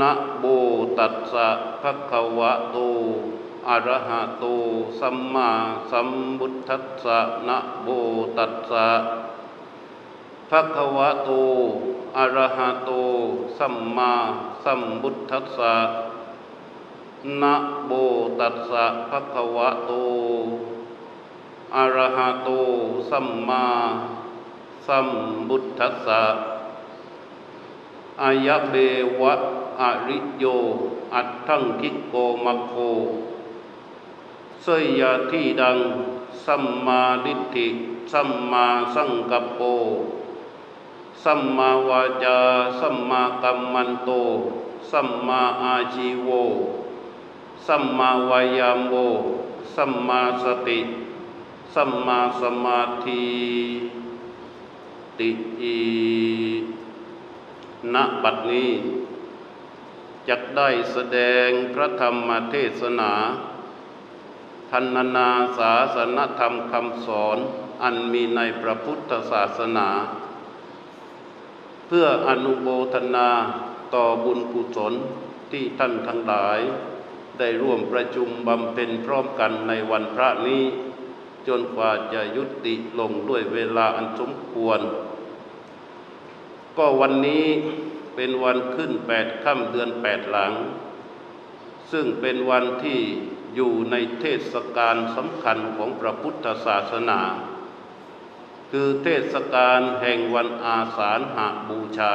นะโมตัสสะภะคะวะโตอะระหะโตสัมมาสัมพุทธัสสะนะโมตัสสะภะคะวะโตอะระหะโตสัมมาสัมพุทธัสสะนะโมตัสสะภะคะวะโตอะระหะโตสัมมาสัมพุทธัสสะอายะเบวะ อริโย อัตถังคิโกมะโคเสยยาที่ดัง สัมมาดิฏฐิ สัมมาสังกัปโป สัมมาวาจา สัมมากัมมันโต สัมมาอาชีโว สัมมาวายามโว สัมมาสติ สัมมาสมาธิติอีณบัดนี้ จักได้แสดงพระธรรมเทศนาพันนาศาสนธรรมคำสอนอันมีในพระพุทธศาสนา เพื่ออนุโมทนาต่อบุญกุศลที่ท่านทั้งหลาย ได้ร่วมประชุมบำเพ็ญพร้อมกันในวันพระนี้ จนกว่าจะยุติลงด้วยเวลาอันสมควร ก็วันนี้ เป็นวันขึ้นแปดค่ำเดือนแปดหลัง ซึ่งเป็นวันที่อยู่ในเทศกาลสำคัญของพระพุทธศาสนา คือเทศกาลแห่งวันอาสาฬหาบูชา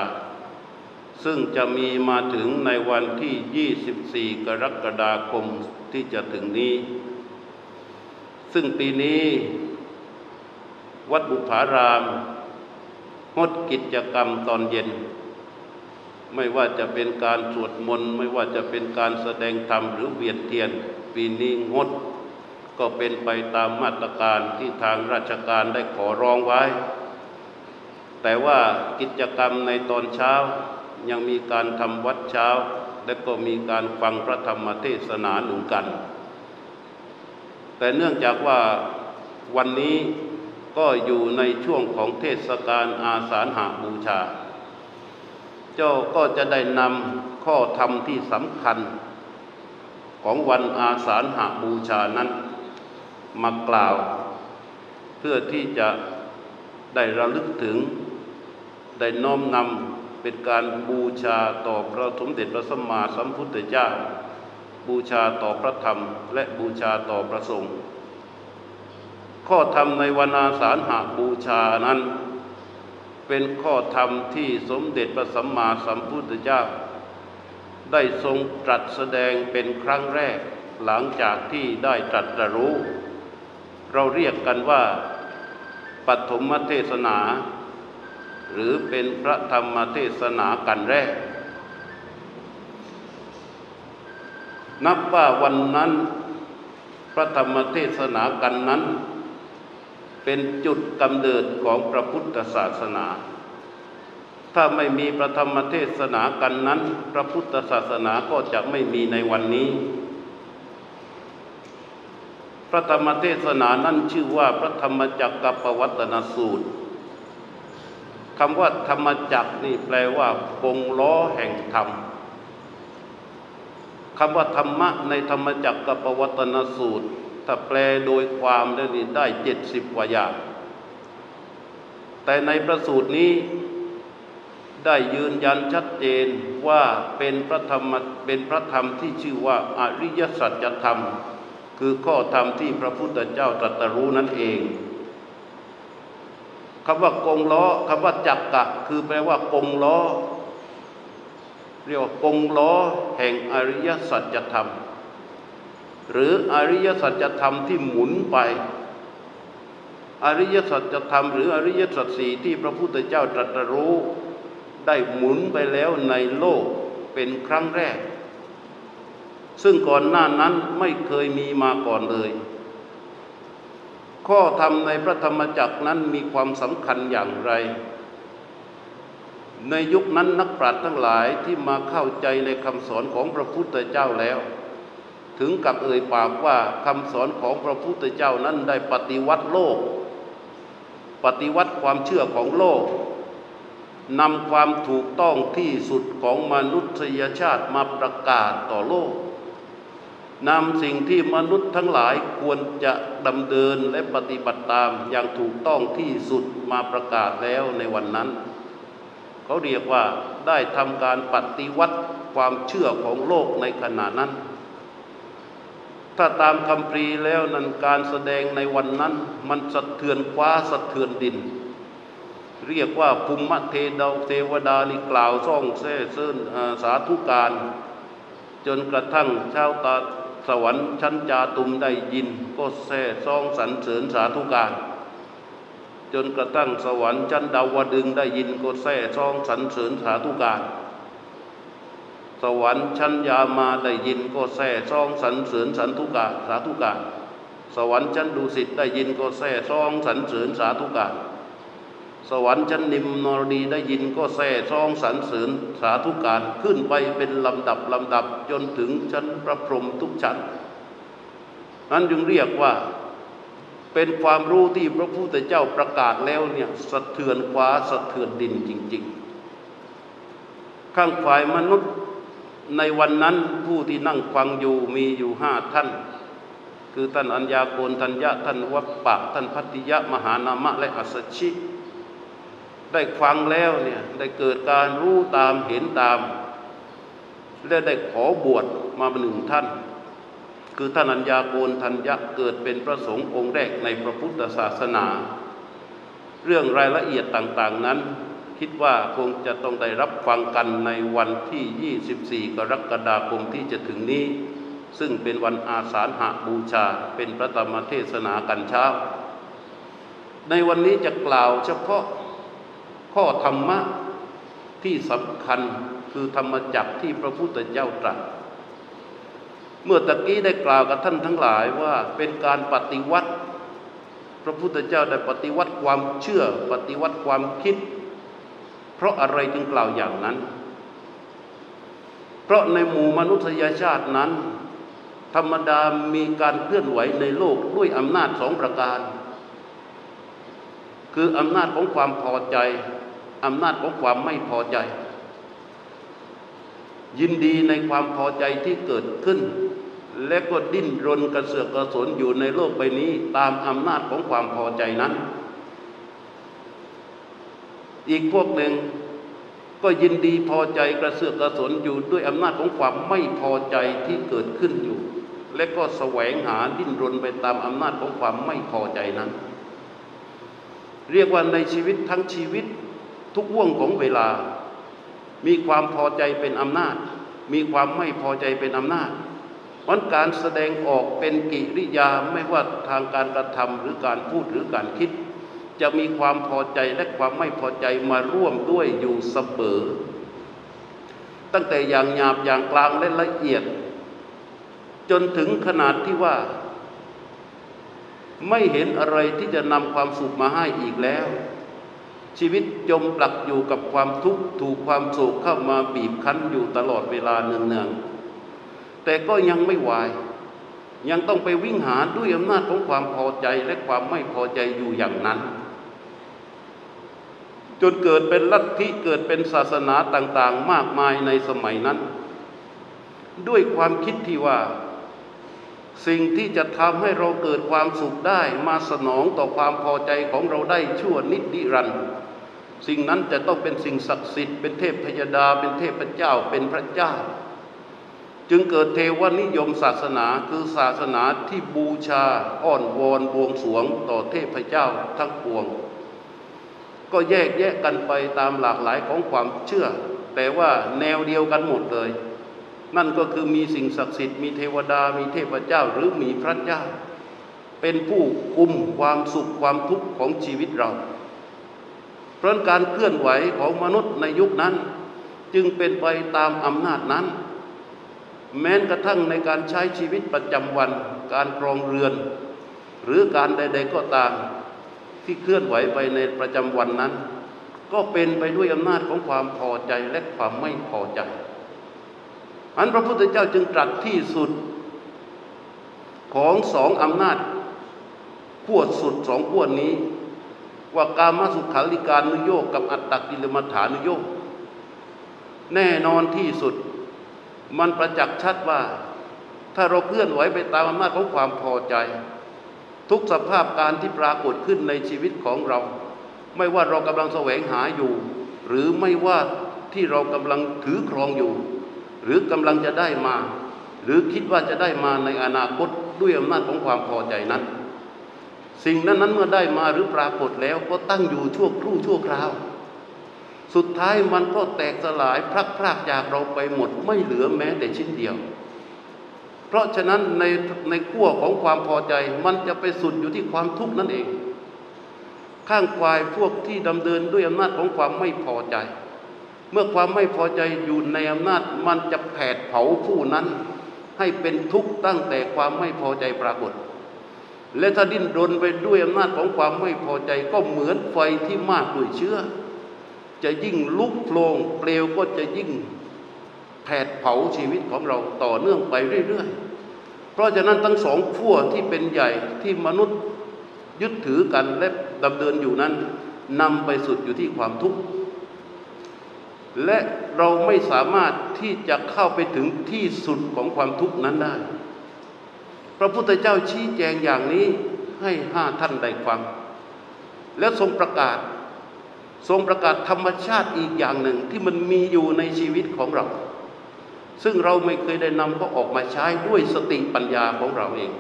ซึ่งจะมีมาถึงในวันที่ 24 กรกฎาคมที่จะถึงนี้ ซึ่งปีนี้วัดบุพารามงดกิจกรรมตอนเย็น ไม่ว่าจะเป็นการสวดมนต์ ไม่ว่าจะเป็นการแสดงธรรมหรือเวียนเทียน ปีนี้งด ก็เป็นไปตามมาตรการที่ทางราชการได้ขอร้องไว้ แต่ว่ากิจกรรมในตอนเช้ายังมีการทำวัดเช้า และก็มีการฟังพระธรรมเทศนาหนุนกัน แต่เนื่องจากว่าวันนี้ก็อยู่ในช่วงของเทศกาลอาสาฬหาบูชา เจ้าก็จะได้นำข้อธรรมที่สำคัญ ของวันอาสาฬหาบูชานั้น มากล่าว เพื่อที่จะได้ระลึกถึง ได้น้อมนำเป็นการบูชาต่อพระสมเด็จพระสัมมาสัมพุทธเจ้า บูชาต่อพระธรรมและบูชาต่อพระสงฆ์ข้อธรรมในวันอาสาฬหาบูชานั้น เป็นข้อธรรมที่สมเด็จพระสัมมาสัมพุทธเจ้า ได้ทรงตรัสแสดงเป็นครั้งแรกหลังจากที่ได้ตรัสรู้ เราเรียกกันว่าปฐมเทศนา หรือเป็นพระธรรมเทศนากันแรก นับว่าวันนั้น พระธรรมเทศนากันนั้น เป็นจุดกำเนิดของพระพุทธศาสนา ถ้าไม่มีพระธรรมเทศนากันนั้น พระพุทธศาสนาก็จะไม่มีในวันนี้ พระธรรมเทศนานั้นชื่อว่าพระธรรมจักรกับปวัตนสูตรคำว่าธรรมจักรนี่แปลว่ากงล้อแห่งธรรมคำว่าธรรมะในธรรมจักรกับปวัตนสูตร ถ้าแปลโดยความแล้วนี่ได้เจ็ดสิบกว่าอย่าง แต่ในประสูตรนี้ได้ยืนยันชัดเจนว่าเป็นพระธรรมเป็นพระธรรมที่ชื่อว่าอริยสัจธรรม คือข้อธรรมที่พระพุทธเจ้าตรัสรู้นั่นเองคำว่ากงล้อคำว่าจักกะ คือแปลว่ากงล้อ เรียกว่ากงล้อแห่งอริยสัจธรรม หรืออริยสัจธรรมที่หมุนไป อริยสัจธรรมหรืออริยสัจสี่ที่พระพุทธเจ้าตรัสรู้ได้หมุนไปแล้วในโลกเป็นครั้งแรก ซึ่งก่อนหน้านั้นไม่เคยมีมาก่อนเลย ข้อธรรมในพระธรรมจักรนั้นมีความสำคัญอย่างไร ในยุคนั้นนักปราชญ์ทั้งหลายที่มาเข้าใจในคำสอนของพระพุทธเจ้าแล้ว ถึงกับเอ่ยปากว่าคำสอนของพระพุทธเจ้านั้นได้ปฏิวัติโลก ปฏิวัติความเชื่อของโลกนำความถูกต้องที่สุดของมนุษยชาติมาประกาศต่อโลกนำสิ่งที่มนุษย์ทั้งหลายควรจะดำเนินและปฏิบัติตามอย่างถูกต้องที่สุดมาประกาศแล้วในวันนั้น เขาเรียกว่าได้ทำการปฏิวัติความเชื่อของโลกในขณะนั้น ถ้าตามคำปรีแล้วนั้นการแสดงในวันนั้น มันสะเทือนฟ้าสะเทือนดิน เรียกว่าภูมิเทดาเทวดานี่กล่าวซ่องแซ่เซินสาธุการ จนกระทั่งชาวตาสวรรค์ชั้นจาตุมได้ยิน ก็แซ่ซองสรรเสริญสาธุการ จนกระทั่งสวรรค์ชั้นดาวดึงได้ยินก็แซ่ซองสรรเสริญสาธุการ สวรรค์ชั้นยามาได้ยินก็แซ่ซองสรรเสริญสันทุกาสาธุกาสวรรค์ชั้นดุสิตได้ยินก็แซ่ซองสรรเสริญสาธุกาสวรรค์ชั้นนิมนรดีได้ยินก็แซ่ซองสรรเสริญสาธุการขึ้นไปเป็นลำดับลำดับจนถึงชั้นพระพรหมทุกชั้น นั้นจึงเรียกว่าเป็นความรู้ที่พระพุทธเจ้าประกาศแล้วเนี่ยสะเทือนฟ้าสะเทือนดินจริง ๆ ข้างฝ่ายมนุษย์ ในวันนั้นผู้ที่นั่งฟังอยู่มีอยู่ห้าท่าน คือท่านอัญญาโกณทัญญะท่านวัปปะท่านพัติยะมหานามะและอัสสชิ ได้ฟังแล้วเนี่ยได้เกิดการรู้ตามเห็นตาม และได้ขอบวชมาหนึ่งท่าน คือท่านอัญญาโกณทัญญะเกิดเป็นพระสงฆ์องค์แรกในพระพุทธศาสนา เรื่องรายละเอียดต่าง ๆนั้น คิดว่าคงจะต้องได้รับฟังกันในวันที่ 24 กรกฎาคมที่จะถึงนี้ ซึ่งเป็นวันอาสาฬหบูชาเป็นพระธรรมเทศนากันเช้า ในวันนี้จะกล่าวเฉพาะข้อธรรมะที่สำคัญคือธรรมจักรที่พระพุทธเจ้าตรัส เมื่อตะกี้ได้กล่าวกับท่านทั้งหลายว่าเป็นการปฏิวัติ พระพุทธเจ้าได้ปฏิวัติความเชื่อ ปฏิวัติความคิด เพราะอะไรจึงกล่าวอย่างนั้น เพราะในหมู่มนุษยชาตินั้น ธรรมดามีการเคลื่อนไหวในโลกด้วยอำนาจสองประการ คืออำนาจของความพอใจอำนาจของความไม่พอใจ ยินดีในความพอใจที่เกิดขึ้น และก็ดิ้นรนกระเสือกกระสนอยู่ในโลกใบนี้ ตามอำนาจของความพอใจนั้น อีกพวกหนึ่งก็ยินดีพอใจกระเสือกกระสนอยู่ด้วยอำนาจของความไม่พอใจที่เกิดขึ้นอยู่ และก็แสวงหาดิ้นรนไปตามอำนาจของความไม่พอใจนั้น เรียกว่าในชีวิตทั้งชีวิตทุกว่วงของเวลา มีความพอใจเป็นอำนาจ มีความไม่พอใจเป็นอำนาจเพราะการแสดงออกเป็นกิริยาไม่ว่าทางการกระทำหรือการพูดหรือการคิด จะมีความพอใจและความไม่พอใจมาร่วมด้วยอยู่เสมอ ตั้งแต่อย่างหยาบอย่างกลางและละเอียด จนถึงขนาดที่ว่า ไม่เห็นอะไรที่จะนำความสุขมาให้อีกแล้ว ชีวิตจมปลักอยู่กับความทุกข์ถูกความโศกเข้ามาบีบคั้นอยู่ตลอดเวลาเนืองๆแต่ก็ยังไม่วายยังต้องไปวิ่งหาด้วยอำนาจของความพอใจและความไม่พอใจอยู่อย่างนั้น จนเกิดเป็นลัทธิเกิดเป็นศาสนาต่างๆ มากมายในสมัยนั้น ด้วยความคิดที่ว่า สิ่งที่จะทำให้เราเกิดความสุขได้ มาสนองต่อความพอใจของเราได้ชั่วนิดิรันดร์สิ่งนั้นจะต้องเป็นสิ่งศักดิ์สิทธิ์เป็นเทพพยดา เป็นเทพเจ้าเป็นพระเจ้า จึงเกิดเทวนิยมศาสนาคือศาสนาที่บูชาอ้อนวอนบวงสวงต่อเทพเจ้าทั้งปวง ก็แยกแยะกันไปตามหลากหลายของความเชื่อ แต่ว่าแนวเดียวกันหมดเลย นั่นก็คือมีสิ่งศักดิ์สิทธิ์มีเทวดามีเทพเจ้าหรือมีพระเจ้า เป็นผู้กุมความสุขความทุกข์ของชีวิตเรา เพราะการเคลื่อนไหวของมนุษย์ในยุคนั้น จึงเป็นไปตามอำนาจนั้น แม้กระทั่งในการใช้ชีวิตประจำวัน การครองเรือน หรือการใด ๆก็ตาม ที่เคลื่อนไหวไปในประจำวันนั้น ก็เป็นไปด้วยอำนาจของความพอใจและความไม่พอใจอันพระพุทธเจ้าจึงตรัสที่สุดของสองอำนาจขั้วสุดสองขั้วนี้ ว่ากามสุขาริการนุโยกกับอัตตกิลมัฐานุโยกแน่นอนที่สุด มันประจักษ์ชัดว่า ถ้าเราเคลื่อนไหวไปตามอำนาจของความพอใจ ทุกสภาพการที่ปรากฏขึ้นในชีวิตของเรา ไม่ว่าเรากำลังแสวงหาอยู่ หรือไม่ว่าที่เรากำลังถือครองอยู่ หรือกำลังจะได้มา หรือคิดว่าจะได้มาในอนาคตด้วยอำนาจของความพอใจนั้น สิ่งนั้นนั้นเมื่อได้มาหรือปรากฏแล้วก็ตั้งอยู่ชั่วครู่ชั่วคราว สุดท้ายมันก็แตกสลายพลักพรากจากเราไปหมดไม่เหลือแม้แต่ชิ้นเดียว เพราะฉะนั้นในในขั้วของความพอใจ มันจะไปสุดอยู่ที่ความทุกข์นั่นเอง ข้างควายพวกที่ดำเนินด้วยอำนาจของความไม่พอใจ เมื่อความไม่พอใจอยู่ในอำนาจมันจะแผดเผาผู้นั้น ให้เป็นทุกข์ตั้งแต่ความไม่พอใจปรากฏ และถ้าดิ้นรนไปด้วยอำนาจของความไม่พอใจก็เหมือนไฟที่มากด้วยเชื้อ จะยิ่งลุกโผลงเปลวก็จะยิ่ง แผดเผาชีวิตของเราต่อเนื่องไปเรื่อยๆ เพราะฉะนั้นทั้งสองขั้วที่เป็นใหญ่ที่มนุษย์ยึดถือกันและดำเนินอยู่นั้นนำไปสุดอยู่ที่ความทุกข์ และเราไม่สามารถที่จะเข้าไปถึงที่สุดของความทุกข์นั้นได้ พระพุทธเจ้าชี้แจงอย่างนี้ให้ห้าท่านได้ฟัง และทรงประกาศ ทรงประกาศธรรมชาติอีกอย่างหนึ่งที่มันมีอยู่ในชีวิตของเรา ซึ่งเราไม่เคยได้นำเขาออกมาใช้ด้วยสติปัญญาของเราเอง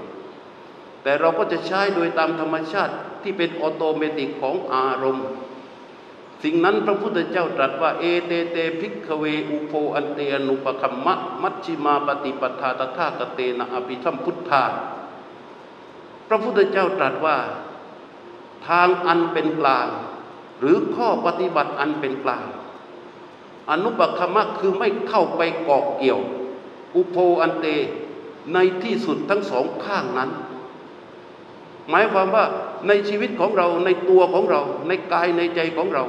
แต่เราก็จะใช้โดยตามธรรมชาติที่เป็น automatic ของอารมณ์ สิ่งนั้นพระพุทธเจ้าตรัสว่า เอเตเต ภิกขเวอุโภ อันเตอนุปคัมมะ มัชฌิมาปฏิปทาตถาคเตนะอภิสัมพุทธา พระพุทธเจ้าตรัสว่าทางอันเป็นกลาง หรือข้อปฏิบัติอันเป็นกลาง อนุปคัมมะคือไม่เข้าไปเกาะเกี่ยว อุโพอันเต ในที่สุดทั้งสองข้างนั้น หมายความว่าในชีวิตของเราในตัวของเรา ในกายในใจของเรา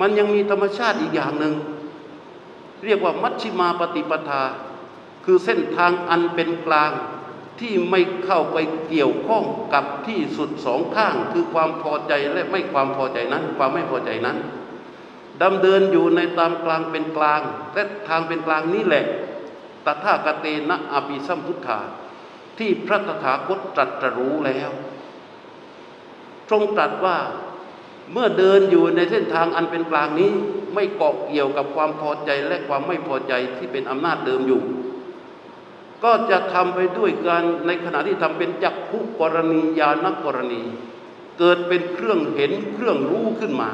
มันยังมีธรรมชาติอีกอย่างหนึ่ง เรียกว่ามัชชิมาปฏิปทา คือเส้นทางอันเป็นกลางที่ไม่เข้าไปเกี่ยวข้องกับที่สุดสองข้าง คือความพอใจและไม่ความพอใจนั้น ความไม่พอใจนั้น ดำเดินอยู่ในตามกลางเป็นกลางและทางเป็นกลางนี้แหละตถาคเตนะอภิสัมพุทธา ที่พระตถาคตตรัสรู้แล้ว ทรงตรัสว่าเมื่อเดินอยู่ในเส้นทางอันเป็นกลางนี้ ไม่เกาะเกี่ยวกับความพอใจและความไม่พอใจที่เป็นอำนาจเดิมอยู่ ก็จะทำไปด้วยการในขณะที่ทำเป็นจักขุกรณียานกรณี เกิดเป็นเครื่องเห็นเครื่องรู้ขึ้นมา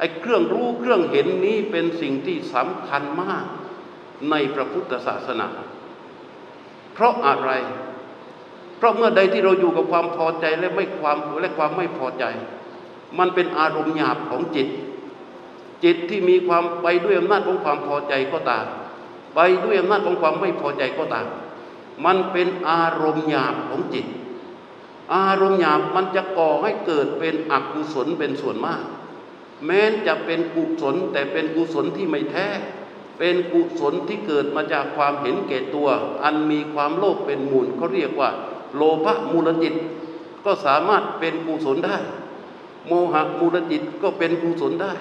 ไอ้เครื่องรู้เครื่องเห็นนี้เป็นสิ่งที่สำคัญมากในพระพุทธศาสนา เพราะอะไร เพราะเมื่อใดที่เราอยู่กับความพอใจและไม่ความและความไม่พอใจ มันเป็นอารมณ์หยาบของจิต จิตที่มีความไปด้วยอำนาจของความพอใจก็ตามไปด้วยอำนาจของความไม่พอใจก็ตามมันเป็นอารมณ์หยาบของจิต อารมณ์หยาบมันจะก่อให้เกิดเป็นอกุศลเป็นส่วนมาก แม้จะเป็นกุศลแต่เป็นกุศลที่ไม่แท้ เป็นกุศลที่เกิดมาจากความเห็นแก่ตัว อันมีความโลภเป็นมูลเขาเรียกว่า โลภะมูลจิต ก็สามารถเป็นกุศลได้ โมหะมูลจิตก็เป็นกุศลได้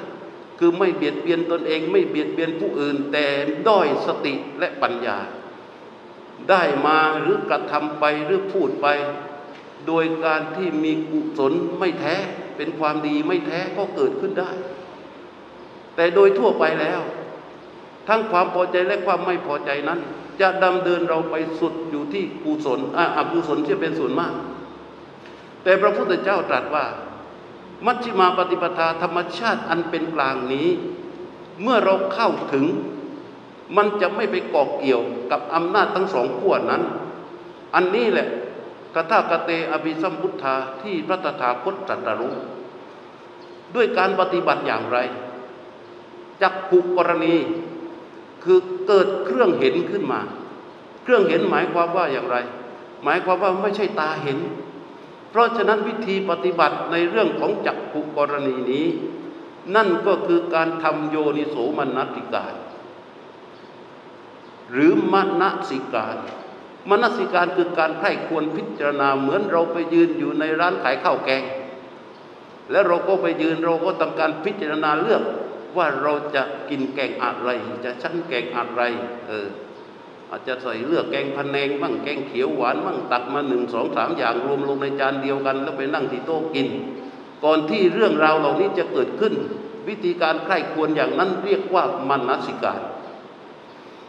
คือไม่เบียดเบียนตนเองไม่เบียดเบียนผู้อื่น แต่ด้อยสติและปัญญา ได้มาหรือกระทำไปหรือพูดไป โดยการที่มีกุศลไม่แท้ เป็นความดีไม่แท้ก็เกิดขึ้นได้ แต่โดยทั่วไปแล้ว ทั้งความพอใจและความไม่พอใจนั้น จะดำเดินเราไปสุดอยู่ที่กุศลอกุศลที่เป็นส่วนมาก แต่พระพุทธเจ้าตรัสว่า มัชฌิมาปฏิปทาธรรมชาติอันเป็นกลางนี้ เมื่อเราเข้าถึง มันจะไม่ไปเกาะเกี่ยวกับอำนาจทั้งสองขั้วนั้น อันนี้แหละ กถากเตอภิสัมพุทธาที่พระตถาคตตรัสรู้ด้วยการปฏิบัติอย่างไรจักขุกรณีคือเกิดเครื่องเห็นขึ้นมา เครื่องเห็นหมายความว่าอย่างไร หมายความว่าไม่ใช่ตาเห็น เพราะฉะนั้นวิธีปฏิบัติในเรื่องของจักขุกรณีนี้ นั่นก็คือการทำโยนิโสมนัติการ หรือมณสิการ มนสิการคือการไข้ควรพิจารณาเหมือนเราไปยืนอยู่ในร้านขายข้าวแกง แล้วเราก็ไปยืนเราก็ทำการพิจารณาเลือกว่าเราจะกินแกงอะไรจะชั้นแกงอะไรเอออาจจะใส่เลือกแกงพะแนงบ้างแกงเขียวหวานบ้างตักมาหนึ่งสองสามอย่างรวมลงในจานเดียวกัน แล้วไปนั่งที่โต๊ะกิน ก่อนที่เรื่องราวเหล่านี้จะเกิดขึ้น วิธีการใคร่ควรอย่างนั้นเรียกว่ามนัสิการ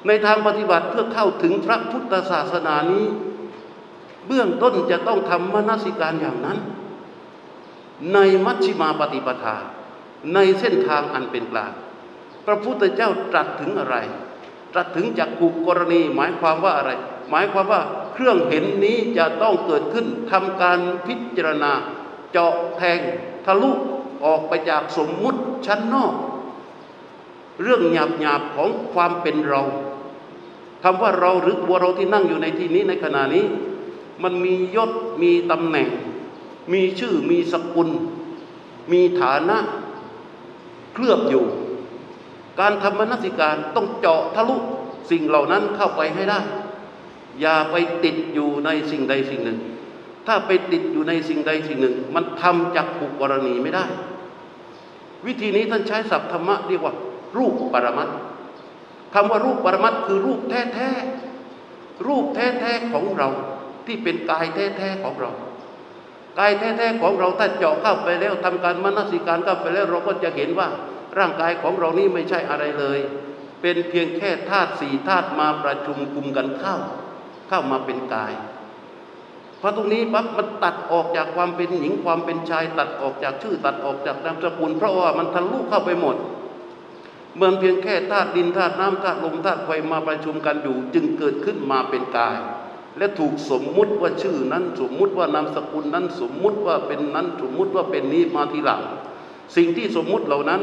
ในทางปฏิบัติเพื่อเข้าถึงพระพุทธศาสนานี้ เบื้องต้นจะต้องทำมนสิการอย่างนั้น ในมัชฌิมาปฏิปทา ในเส้นทางอันเป็นกลางพระพุทธเจ้าตรัสถึงอะไร ตรัสถึงจากกุกรณี หมายความว่าอะไร หมายความว่าเครื่องเห็นนี้จะต้องเกิดขึ้นทำการพิจารณา เจาะแทงทะลุออกไปจากสมมุติชั้นนอก เรื่องหยาบหยาบของความเป็นเรา คำว่าเราหรือตัวเราที่นั่งอยู่ในที่นี้ในขณะนี้ มันมียศมีตำแหน่ง มีชื่อมีสกุล มีฐานะเคลือบอยู่ การทำมนสิการต้องเจาะทะลุสิ่งเหล่านั้นเข้าไปให้ได้ อย่าไปติดอยู่ในสิ่งใดสิ่งหนึ่ง ถ้าไปติดอยู่ในสิ่งใดสิ่งหนึ่ง มันทำจากผูกรณีไม่ได้ วิธีนี้ท่านใช้ศัพท์ธรรมะเรียกว่า รูปปรมัต คำว่ารูปปรมัตคือรูปแท้ๆรูปแท้ๆของเราที่เป็นกายแท้ๆของเรากายแท้ๆของเราถ้าเจาะเข้าไปแล้วทำการมนสิการเข้าไปแล้ว เราก็จะเห็นว่าร่างกายของเรานี้ไม่ใช่อะไรเลย เป็นเพียงแค่ธาตุสี่ธาตุมาประชุมคุมกันเข้า เข้ามาเป็นกายพอตรงนี้ปั๊บมันตัดออกจากความเป็นหญิงความเป็นชาย ตัดออกจากชื่อ ตัดออกจากนามสกุลเพราะว่ามันทะลุเข้าไปหมด เมื่อเพียงแค่ธาตุดินธาตุน้ำธาตุลมธาตุไฟมาประชุมกันอยู่ จึงเกิดขึ้นมาเป็นกาย และถูกสมมุติว่าชื่อนั้นสมมุติว่านามสกุลนั้นสมมุติว่าเป็นนั้นสมมุติว่าเป็นนี้มาทีหลัง สิ่งที่สมมุติเหล่านั้น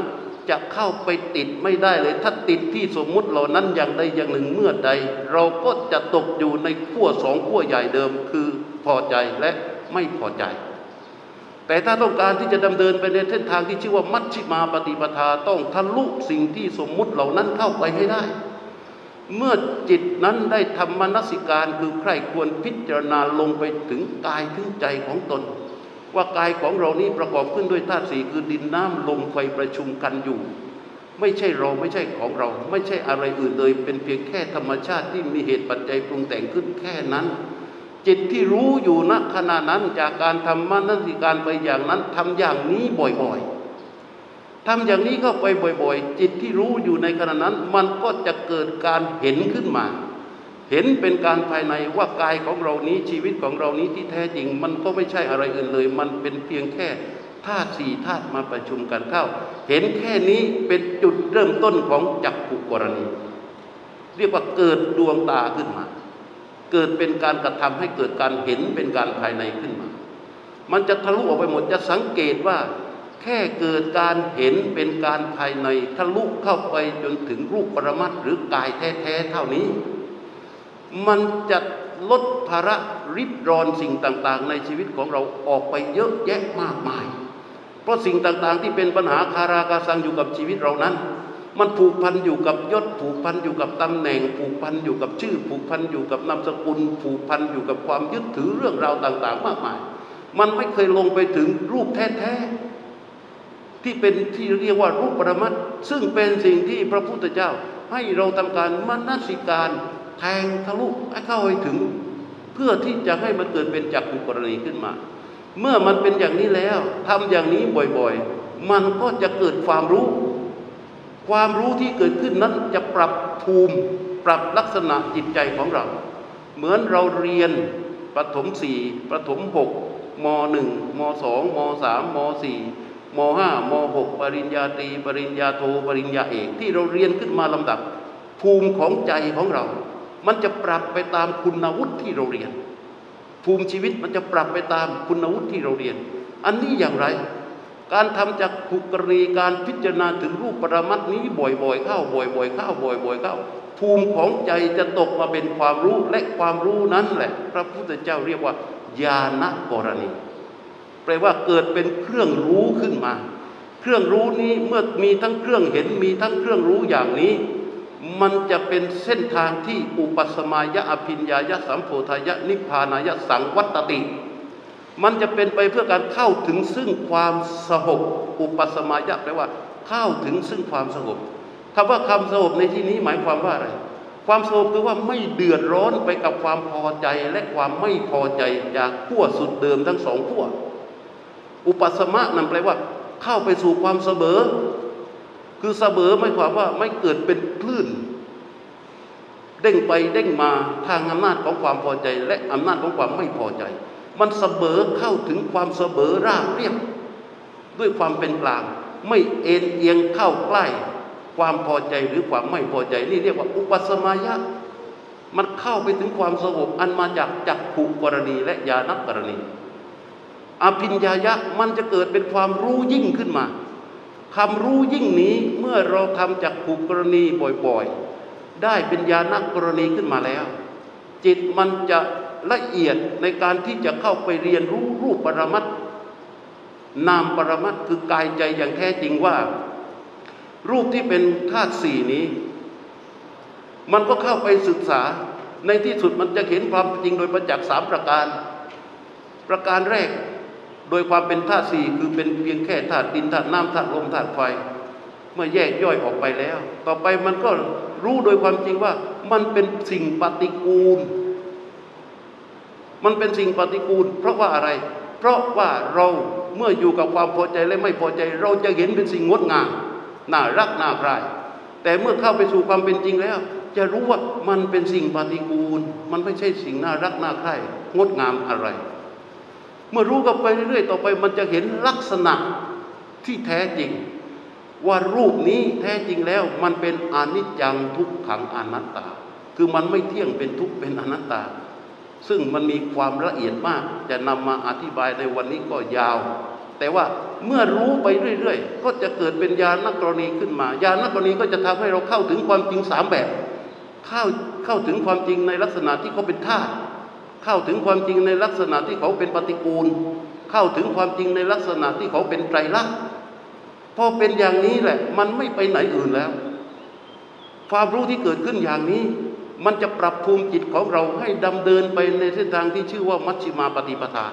จะเข้าไปติดไม่ได้เลย ถ้าติดที่สมมุติเหล่านั้นอย่างใดอย่างหนึ่งเมื่อใด เราก็จะตกอยู่ในขั้วสองขั้วใหญ่เดิมคือพอใจและไม่พอใจ แต่ถ้าต้องการที่จะดำเนินไปในเส้นทางที่ชื่อว่ามัชชิมาปฏิปทาต้องทะลุสิ่งที่สมมุติเหล่านั้นเข้าไปให้ได้ เมื่อจิตนั้นได้ทำมนสิการคือใครควรพิจารณาลงไปถึงกายถึงใจของตน ว่ากายของเรานี้ประกอบขึ้นด้วยธาตุสี่คือดินน้ำลมไฟประชุมกันอยู่ ไม่ใช่เราไม่ใช่ของเรา ไม่ใช่อะไรอื่นเลย เป็นเพียงแค่ธรรมชาติที่มีเหตุปัจจัยปรุงแต่งขึ้นแค่นั้น จิตที่รู้อยู่ณขณะนั้นจากการทำมนสิการไปอย่างนั้นทำอย่างนี้บ่อยๆทำอย่างนี้เข้าไปบ่อยๆ จิตที่รู้อยู่ในขณะนั้น มันก็จะเกิดการเห็นขึ้นมา เห็นเป็นการภายในว่ากายของเรานี้ชีวิตของเรานี้ที่แท้จริง มันก็ไม่ใช่อะไรอื่นเลย มันเป็นเพียงแค่ธาตุสี่ธาตุมาประชุมกันเข้า เห็นแค่นี้เป็นจุดเริ่มต้นของจักขุกรณี เรียกว่าเกิดดวงตาขึ้นมา เกิดเป็นการกระทำให้เกิดการเห็นเป็นการภายในขึ้นมา มันจะทะลุออกไปหมดจะสังเกตว่า แค่เกิดการเห็นเป็นการภายในทะลุเข้าไปจนถึงรูปปรมัตหรือกายแท้ๆเท่านี้ มันจะลดภาระริบรอนสิ่งต่างๆ ในชีวิตของเราออกไปเยอะแยะมากมาย เพราะสิ่งต่างๆที่เป็นปัญหาคารากาสังอยู่กับชีวิตเรานั้น มันผูกพันอยู่กับยศผูกพันอยู่กับตำแหน่ง ผูกพันอยู่กับชื่อ ผูกพันอยู่กับนามสกุล ผูกพันอยู่กับความยึดถือเรื่องราวต่าง ๆ มากมาย มันไม่เคยลงไปถึงรูปแท้ๆที่เป็นที่เรียกว่ารูปปรมัตซึ่งเป็นสิ่งที่พระพุทธเจ้า ให้เราทำการมนสิการแทงทะลุให้เข้าไปถึง เพื่อที่จะให้มันเกิดเป็นจักรุกรณีขึ้นมา เมื่อมันเป็นอย่างนี้แล้วทำอย่างนี้บ่อยๆ มันก็จะเกิดความรู้ ความรู้ที่เกิดขึ้นนั้นจะปรับภูมิปรับลักษณะจิตใจของเรา เหมือนเราเรียนประถมสี่ประถมหกมหนึ่งมสองมสามมสี่มห้ามหกปริญญาตรีปริญญาโทปริญญาเอกที่เราเรียนขึ้นมาลำดับ ภูมิของใจของเรา มันจะปรับไปตามคุณวุฒิที่เราเรียน ภูมิชีวิตมันจะปรับไปตามคุณวุฒิที่เราเรียน อันนี้อย่างไร การทำจากขุกรีการพิจารณาถึงรูปปรมัตนี้บ่อยๆ เข้าบ่อยๆ เข้าบ่อยๆ เข้า ภูมิของใจจะตกมาเป็นความรู้และความรู้นั้นแหละ พระพุทธเจ้าเรียกว่าญาณกรณี แปลว่าเกิดเป็นเครื่องรู้ขึ้นมา เครื่องรู้นี้เมื่อมีทั้งเครื่องเห็นมีทั้งเครื่องรู้อย่างนี้ มันจะเป็นเส้นทางที่อุปสมายะอภิญญายะสัมโพธายะนิพพานายะสังวัตติ มันจะเป็นไปเพื่อการเข้าถึงซึ่งความสงบอุปสมายะแปลว่า เข้าถึงซึ่งความสงบคำว่าคำสงบในที่นี้หมายความว่าอะไร ความสงบคือว่าไม่เดือดร้อนไปกับความพอใจและความไม่พอใจจากขั้วสุดเดิมทั้งสองขั้วอุปสมะนั่นแปลว่า เข้าไปสู่ความเสมอ คือเสมอหมายความว่าไม่เกิดเป็นคลื่นเด้งไปเด้งมาทางอำนาจของความพอใจ และอำนาจของความไม่พอใจ มันเสมอเข้าถึงความเสมอราบเรียบ ด้วยความเป็นกลาง ไม่เอ็นเอียงเข้าใกล้ ความพอใจหรือความไม่พอใจนี่เรียกว่าอุปสมายะ มันเข้าไปถึงความสงบอันมาจากจักขุกรณีและญาณกรณี อภิญญายะมันจะเกิดเป็นความรู้ยิ่งขึ้นมาคำรู้ยิ่งนี้เมื่อเราทำจากขุกรณีบ่อยๆ ได้เป็นญาณกรณีขึ้นมาแล้ว จิตมันจะ ละเอียดในการที่จะเข้าไปเรียนรู้รูปปรมัตนามปรมัตคือกายใจอย่างแท้จริงว่า รูปที่เป็นธาตุสี่นี้ มันก็เข้าไปศึกษาในที่สุดมันจะเห็นความจริงโดยประจักษ์สามประการ ประการแรกโดยความเป็นธาตุสี่คือเป็นเพียงแค่ธาตุดินธาตุน้ำธาตุลมธาตุไฟ เมื่อแยกย่อยออกไปแล้ว ต่อไปมันก็รู้โดยความจริงว่ามันเป็นสิ่งปฏิกูล มันเป็นสิ่งปฏิกูล เพราะว่าอะไร เพราะว่าเราเมื่ออยู่กับความพอใจและไม่พอใจ เราจะเห็นเป็นสิ่งงดงามน่ารักน่าใครแต่เมื่อเข้าไปสู่ความเป็นจริงแล้ว จะรู้ว่ามันเป็นสิ่งปฏิกูล มันไม่ใช่สิ่งน่ารักน่าใครงดงามอะไร เมื่อรู้กันไปเรื่อยๆต่อไปมันจะเห็นลักษณะที่แท้จริง ว่ารูปนี้แท้จริงแล้วมันเป็นอนิจจังทุกขังอนัตตา คือมันไม่เที่ยงเป็นทุกเป็นอนัตตา ซึ่งมันมีความละเอียดมาก จะนำมาอธิบายในวันนี้ก็ยาว แต่ว่าเมื่อรู้ไปเรื่อย ๆ ก็จะเกิดเป็นญาณกรณีขึ้นมา ญาณกรณีก็จะทำให้เราเข้าถึงความจริงสามแบบเข้าเข้าถึงความจริงในลักษณะที่เขาเป็นธาตุเข้าถึงความจริงในลักษณะที่เขาเป็นปฏิกูล เข้าถึงความจริงในลักษณะที่เขาเป็นไตรลักษณ์พอเป็นอย่างนี้แหละ มันไม่ไปไหนอื่นแล้ว ความรู้ที่เกิดขึ้นอย่างนี้ มันจะปรับภูมิจิตของเราให้ดำเดินไปในเส้นทางที่ชื่อว่ามัชฌิมาปฏิปทา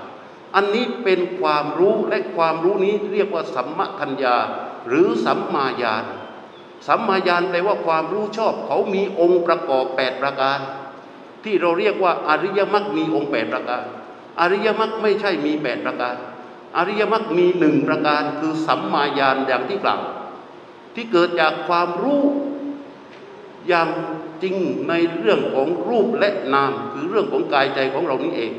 อันนี้เป็นความรู้และความรู้นี้เรียกว่าสัมมาทัญญาหรือสัมมาญาณสัมมาญาณแปลว่าความรู้ชอบเขามีองค์ประกอบแปดประการ ที่เราเรียกว่าอริยมรรคมีองค์แปดประการ อริยมรรคไม่ใช่มีแปดประการ อริยมรรคมีหนึ่งประการคือสัมมาญาณอย่างที่กล่าวที่เกิดจากความรู้อย่าง ริงในเรื่องของรูปและนาม คือเรื่องของกายใจของเรานี้เอง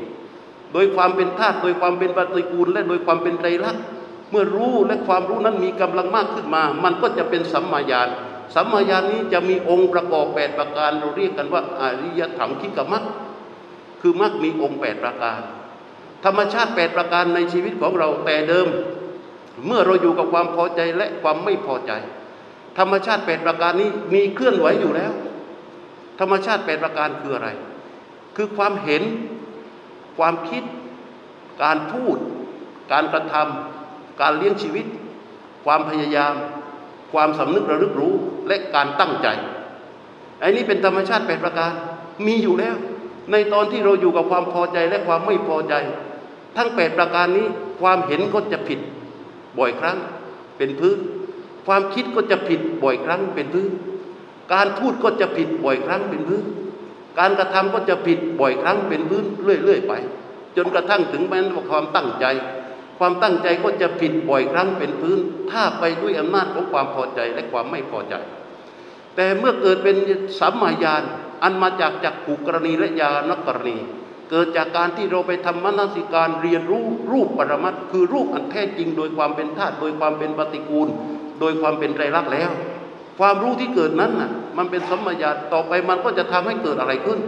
โดยความเป็นธาตุโดยความเป็นปฏิกูล และโดยความเป็นไตรลักษณ์เมื่อรู้และความรู้นั้นมีกำลังมากขึ้นมา มันก็จะเป็นสัมมาญาณสัมมาญาณนี้จะมีองค์ประกอบแปดประการ เราเรียกกันว่าอริยธรรมคิกมัคคือมัคมีองค์แปดประการ ธรรมชาติแปดประการในชีวิตของเราแต่เดิม เมื่อเราอยู่กับความพอใจและความไม่พอใจ ธรรมชาติแปดประการนี้มีเคลื่อนไหวอยู่แล้ว ธรรมชาติแปดประการคืออะไร คือความเห็น ความคิด การพูด การกระทำการเลี้ยงชีวิต ความพยายาม ความสำนึกระลึกรู้และการตั้งใจไอ้นี่เป็นธรรมชาติแปดประการมีอยู่แล้ว ในตอนที่เราอยู่กับความพอใจและความไม่พอใจ ทั้งแปดประการนี้ความเห็นก็จะผิดบ่อยครั้งเป็นพื้น ความคิดก็จะผิดบ่อยครั้งเป็นพื้น การพูดก็จะผิดบ่อยครั้งเป็นพื้น การกระทำก็จะผิดบ่อยครั้งเป็นพื้นเรื่อยๆไป จนกระทั่งถึงแม้ว่าความตั้งใจ ความตั้งใจก็จะผิดบ่อยครั้งเป็นพื้น ถ้าไปด้วยอำนาจของความพอใจและความไม่พอใจ แต่เมื่อเกิดเป็นสัมมาญาณอันมาจากจักขูกรณีและญาณกรณี เกิดจากการที่เราไปทำมนสิการเรียนรู้รูปปรมัตคือรูปอันแท้จริง โดยความเป็นธาตุโดยความเป็นปฏิกูล โดยความเป็นไตรลักษณ์แล้ว ความรู้ที่เกิดนั้นน่ะมันเป็นสัมมาญาณต่อไปมันก็จะทำให้เกิดอะไรขึ้น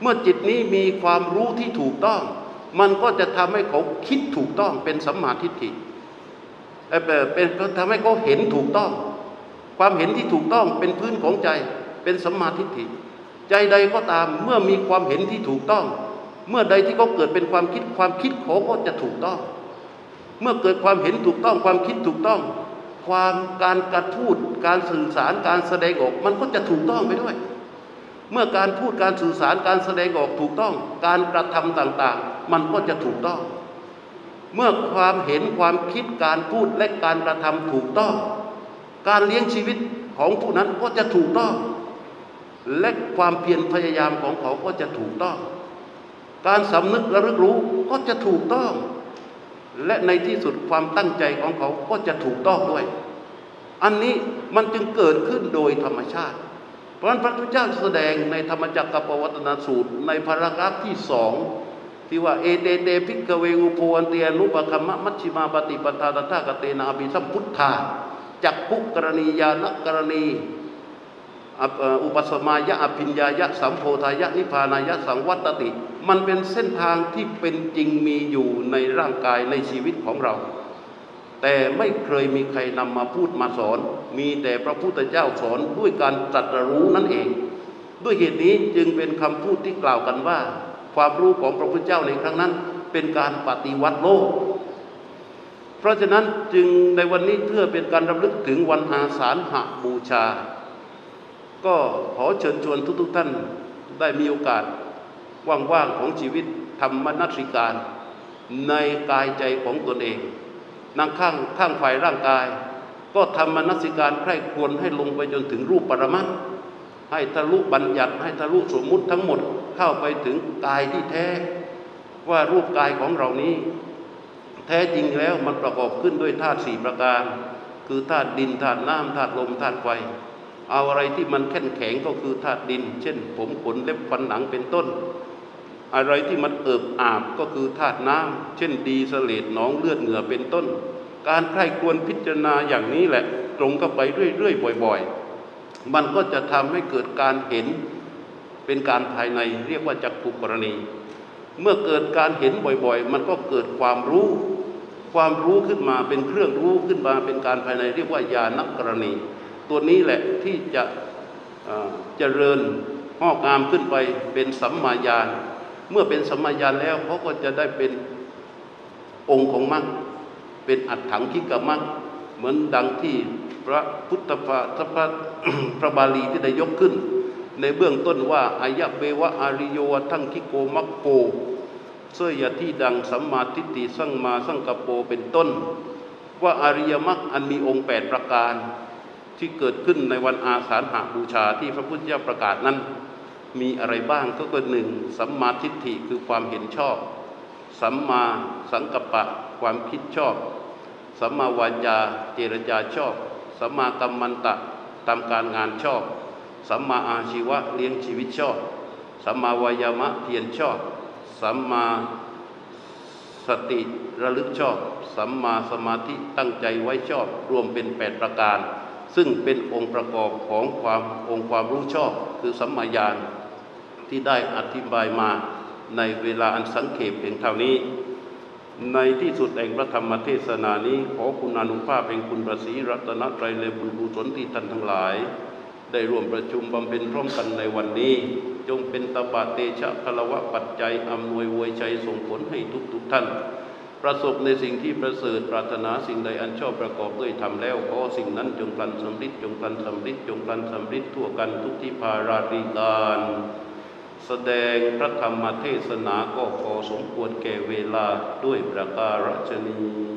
เมื่อจิตนี้มีความรู้ที่ถูกต้อง มันก็จะทำให้เขาคิดถูกต้องเป็นสัมมาทิฏฐิเป็นทำให้เขาเห็นถูกต้อง ความเห็นที่ถูกต้องเป็นพื้นของใจเป็นสัมมาทิฏฐิ ใจใดก็ตามเมื่อมีความเห็นที่ถูกต้อง เมื่อใดที่เขาเกิดเป็นความคิดความคิดเขาก็จะถูกต้อง เมื่อเกิดความเห็นถูกต้องความคิดถูกต้อง ความการกระทูดการสื่อสารการแสดงออก มันก็จะถูกต้องไปด้วย เมื่อการพูดการสื่อสารการแสดงออกถูกต้อง การกระทำต่างๆ มันก็จะถูกต้อง เมื่อความเห็นความคิดการพูดและการกระทำถูกต้อง การเลี้ยงชีวิตของผู้นั้นก็จะถูกต้อง และความเพียรพยายามของเขาก็จะถูกต้อง การสำนึกระลึกรู้ก็จะถูกต้อง และในที่สุดความตั้งใจของเขาก็จะถูกต้องด้วย อันนี้มันจึงเกิดขึ้นโดยธรรมชาติ เพราะนั้นพระพุทธเจ้าแสดงในธรรมจักรกัปวัตนสูตร ในพารากราฟที่สองที่ว่าเอเตเตพิกเวอุโพอันเตียนุปคัมมะมัชชิมาปฏิปทาตถากเตนาภิสัมพุทธาจักพุกรณียานกรณี อุปสมายะอภิญญายะสัมโพธายะนิพานายะสังวัตติ มันเป็นเส้นทางที่เป็นจริงมีอยู่ในร่างกายในชีวิตของเรา แต่ไม่เคยมีใครนำมาพูดมาสอน มีแต่พระพุทธเจ้าสอนด้วยการตรัสรู้นั่นเอง ด้วยเหตุนี้จึงเป็นคำพูดที่กล่าวกันว่า ความรู้ของพระพุทธเจ้าในครั้งนั้น เป็นการปฏิวัติโลกเพราะฉะนั้นจึงในวันนี้เพื่อเป็นการรำลึกถึงวันอาสาฬหบูชา ก็ขอเชิญชวนทุกๆทท่านได้มีโอกาสว่างๆของชีวิตทำมนัสิการ ในกายใจของตนเองนั่งข้างข้างฝ่ายร่างกาย ก็ทำมนัสิการใคร่ควรให้ลงไปจนถึงรูปปรมัตให้ทะลุบัญญัติให้ทะลุสมมุติทั้งหมดเข้าไปถึงกายที่แท้ ว่ารูปกายของเรานี้ แท้จริงแล้วมันประกอบขึ้นด้วยธาตุสี่ประการ คือธาตุดินธาตุน้ำธาตุลมธาตุไฟ เอาอะไรที่มันแข็งแข็งก็คือธาตุดิน เช่น ผมขนเล็บฟันหนังเป็นต้น อะไรที่มันเอิบอาบก็คือธาตุน้ำเช่นดีสเลดหนองเลือดเหงื่อเป็นต้น การใคร่ควรพิจารณาอย่างนี้แหละ ตรงเข้าไปเรื่อยๆบ่อย ๆ มันก็จะทำให้เกิดการเห็นเป็นการภายในเรียกว่าจักขุกรณี เมื่อเกิดการเห็นบ่อยๆ มันก็เกิดความรู้ ความรู้ขึ้นมาเป็นเครื่องรู้ขึ้นมาเป็นการภายในเรียกว่าญาณกรณี ตัวนี้แหละที่จะเจริญงอกงามขึ้นไปเป็นสัมมาญาณเมื่อเป็นสัมมาญาณแล้วเขาก็จะได้เป็นองค์ของมรรคเป็นอัตถังคิกมรรคเหมือนดังที่พระพุทธพระพระพระบาลีที่ได้ยกขึ้น ในเบื้องต้นว่าอายะเบวะอาริโยทั้งคิโกมัคโปเสื้อยที่ดังสัมมาทิฏฐิสั่งมาสั่งกโปเป็นต้น ว่าอาริยมรรคอันมีองค์แปดประการ ที่เกิดขึ้นในวันอาสาฬหาบูชาที่พระพุทธเจ้าประกาศนั้น มีอะไรบ้างก็คือหนึ่งสัมมาทิฏฐิคือความเห็นชอบ สัมมาสังกัปปะความคิดชอบ สัมมาวาจาเจรจาชอบ สัมมากัมมันตะทำการงานชอบ สัมมาอาชีวะเลี้ยงชีวิตชอบ สัมมาวายามะเพียรชอบ สัมมาสติระลึกชอบ สัมมาสมาธิตั้งใจไว้ชอบ รวมเป็นแปดประการ ซึ่งเป็นองค์ประกอบของความองค์ความรู้ชอบ คือสัมมาญาณที่ได้อธิบายมาในเวลาอันสังเขปเพียงเท่านี้ ในที่สุดแห่งพระธรรมเทศนานี้ ขอคุณอนุภาพแห่งคุณประสีรัตนตรัยเลบุญบุญสนที่ท่านทั้งหลาย ได้ร่วมประชุมบำเพ็ญพร้อมกันในวันนี้ จงเป็นตบะเตชะพลวะปัจจัยอำนวยวยใจส่งผลให้ทุกทุกท่าน ประสบในสิ่งที่ประเสริฐปรารถนาสิ่งใดอันชอบประกอบด้วยทำแล้วขอสิ่งนั้นจงพลันสำริดจงพลันสำริดจงพลันสำริดทั่วกันทุกที่พารารีการ แสดงพระธรรมเทศนาก็ขอสมควรแก่เวลาด้วยประการฉนี้